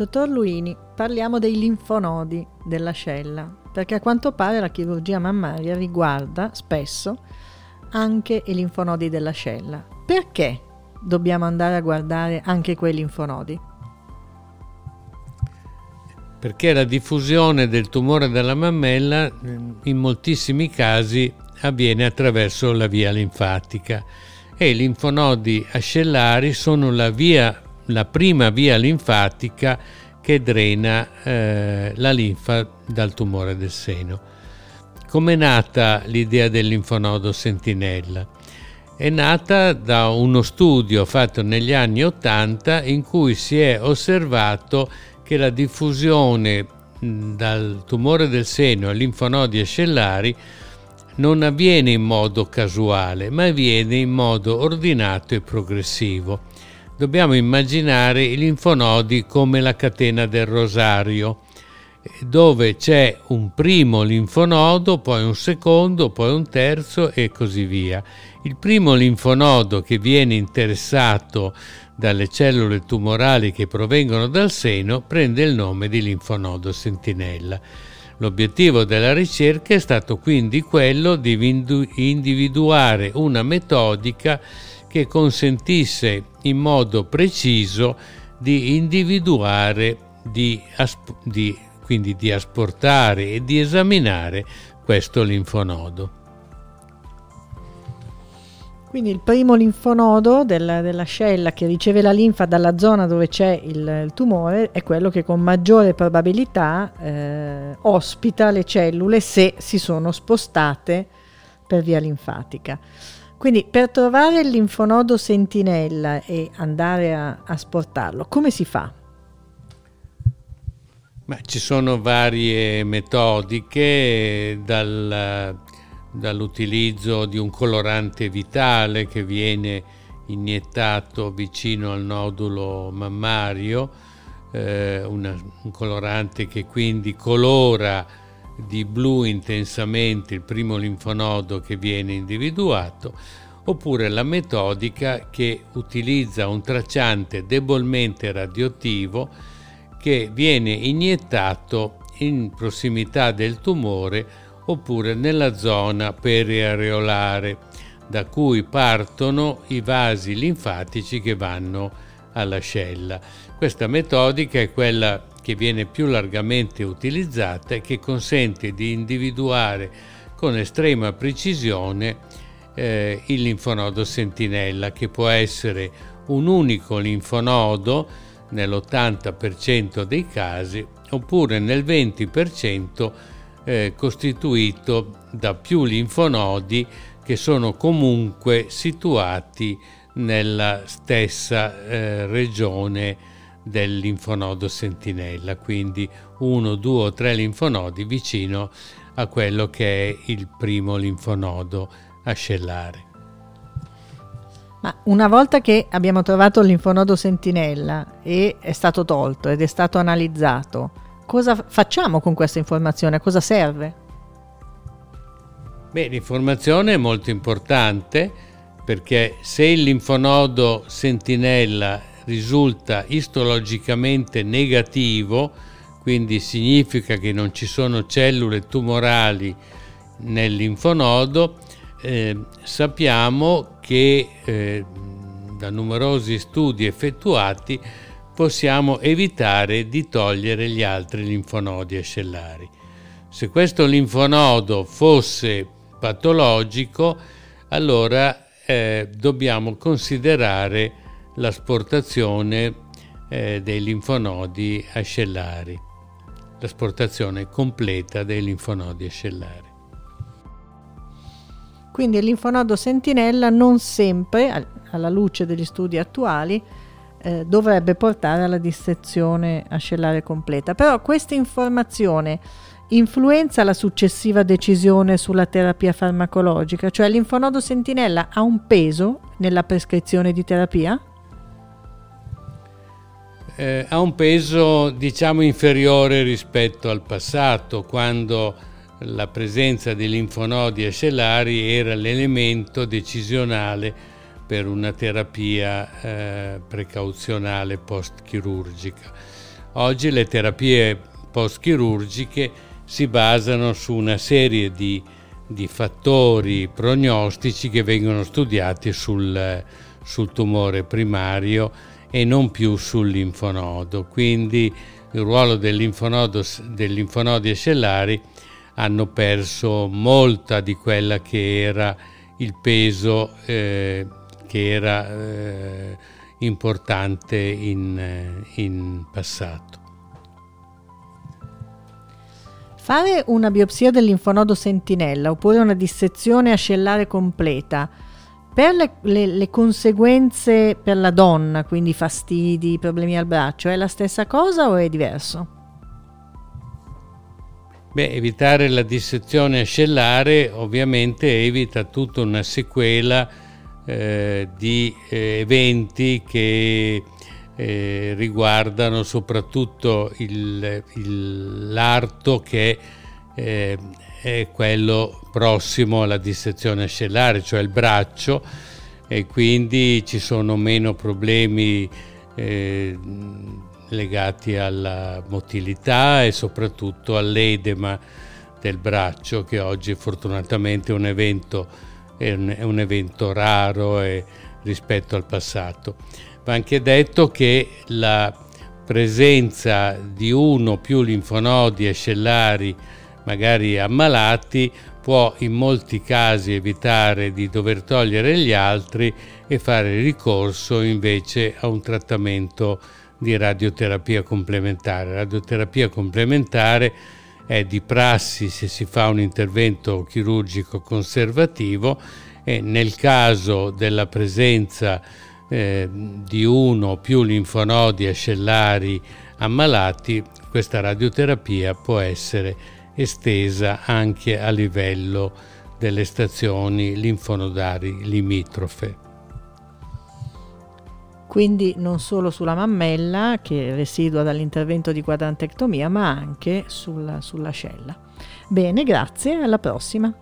Dottor Luini, parliamo dei linfonodi dell'ascella, perché a quanto pare la chirurgia mammaria riguarda spesso anche i linfonodi dell'ascella. Perché dobbiamo andare a guardare anche quei linfonodi? Perché la diffusione del tumore della mammella in moltissimi casi avviene attraverso la via linfatica e i linfonodi ascellari sono la, via, la prima via linfatica che drena eh, la linfa dal tumore del seno. Come è nata l'idea del linfonodo sentinella? È nata da uno studio fatto negli anni Ottanta in cui si è osservato che la diffusione dal tumore del seno ai linfonodi ascellari non avviene in modo casuale, ma avviene in modo ordinato e progressivo. Dobbiamo immaginare i linfonodi come la catena del rosario, dove c'è un primo linfonodo, poi un secondo, poi un terzo e così via. Il primo linfonodo che viene interessato dalle cellule tumorali che provengono dal seno prende il nome di linfonodo sentinella. L'obiettivo della ricerca è stato quindi quello di individuare una metodica che consentisse in modo preciso di individuare, di, di, quindi di asportare e di esaminare questo linfonodo. Quindi il primo linfonodo della, dell'ascella che riceve la linfa dalla zona dove c'è il, il tumore è quello che con maggiore probabilità eh, ospita le cellule se si sono spostate per via linfatica. Quindi per trovare il linfonodo sentinella e andare a, a sportarlo, come si fa? Ma ci sono varie metodiche, dal dall'utilizzo di un colorante vitale che viene iniettato vicino al nodulo mammario, eh, una, un colorante che quindi colora di blu intensamente il primo linfonodo che viene individuato, oppure la metodica che utilizza un tracciante debolmente radioattivo che viene iniettato in prossimità del tumore oppure nella zona periareolare, da cui partono i vasi linfatici che vanno all'ascella. Questa metodica è quella che viene più largamente utilizzata e che consente di individuare con estrema precisione eh, il linfonodo sentinella, che può essere un unico linfonodo nell'80% dei casi oppure nel 20% eh, costituito da più linfonodi che sono comunque situati nella stessa eh, regione del linfonodo sentinella, quindi uno, due o tre linfonodi vicino a quello che è il primo linfonodo ascellare. Ma una volta che abbiamo trovato il linfonodo sentinella e è stato tolto ed è stato analizzato, cosa facciamo con questa informazione? A cosa serve? Beh, l'informazione è molto importante perché se il linfonodo sentinella risulta istologicamente negativo, quindi significa che non ci sono cellule tumorali nel linfonodo, eh, sappiamo che eh, da numerosi studi effettuati possiamo evitare di togliere gli altri linfonodi ascellari. Se questo linfonodo fosse patologico, allora eh, dobbiamo considerare l'asportazione eh, dei linfonodi ascellari, l'asportazione completa dei linfonodi ascellari. Quindi il linfonodo sentinella non sempre, alla luce degli studi attuali, eh, dovrebbe portare alla dissezione ascellare completa. Però questa informazione influenza la successiva decisione sulla terapia farmacologica, cioè l'infonodo sentinella ha un peso nella prescrizione di terapia? Eh, ha un peso diciamo inferiore rispetto al passato, quando la presenza di linfonodi ascellari era l'elemento decisionale per una terapia eh, precauzionale post-chirurgica. Oggi le terapie post-chirurgiche si basano su una serie di, di fattori prognostici che vengono studiati sul, sul tumore primario e non più sul linfonodo. Quindi il ruolo del linfonodo, dei linfonodi ascellari hanno perso molta di quella che era il peso eh, che era eh, importante in, in passato. Fare una biopsia del linfonodo sentinella oppure una dissezione ascellare completa per le, le, le, conseguenze per la donna, quindi fastidi, problemi al braccio, è la stessa cosa o è diverso? Beh, evitare la dissezione ascellare ovviamente evita tutta una sequela eh, di eh, eventi che eh, riguardano soprattutto il, il, l'arto che eh, è quello prossimo alla dissezione ascellare, cioè il braccio, e quindi ci sono meno problemi eh, legati alla motilità e soprattutto all'edema del braccio, che oggi fortunatamente è un evento, è un, è un evento raro e, rispetto al passato. Va anche detto che la presenza di uno o più linfonodi ascellari magari ammalati può in molti casi evitare di dover togliere gli altri e fare ricorso invece a un trattamento di radioterapia complementare. Radioterapia complementare è di prassi se si fa un intervento chirurgico conservativo e nel caso della presenza eh, di uno o più linfonodi ascellari ammalati, questa radioterapia può essere estesa anche a livello delle stazioni linfonodari limitrofe. Quindi non solo sulla mammella che residua dall'intervento di quadrantectomia, ma anche sulla, sull'ascella. Bene, grazie, alla prossima.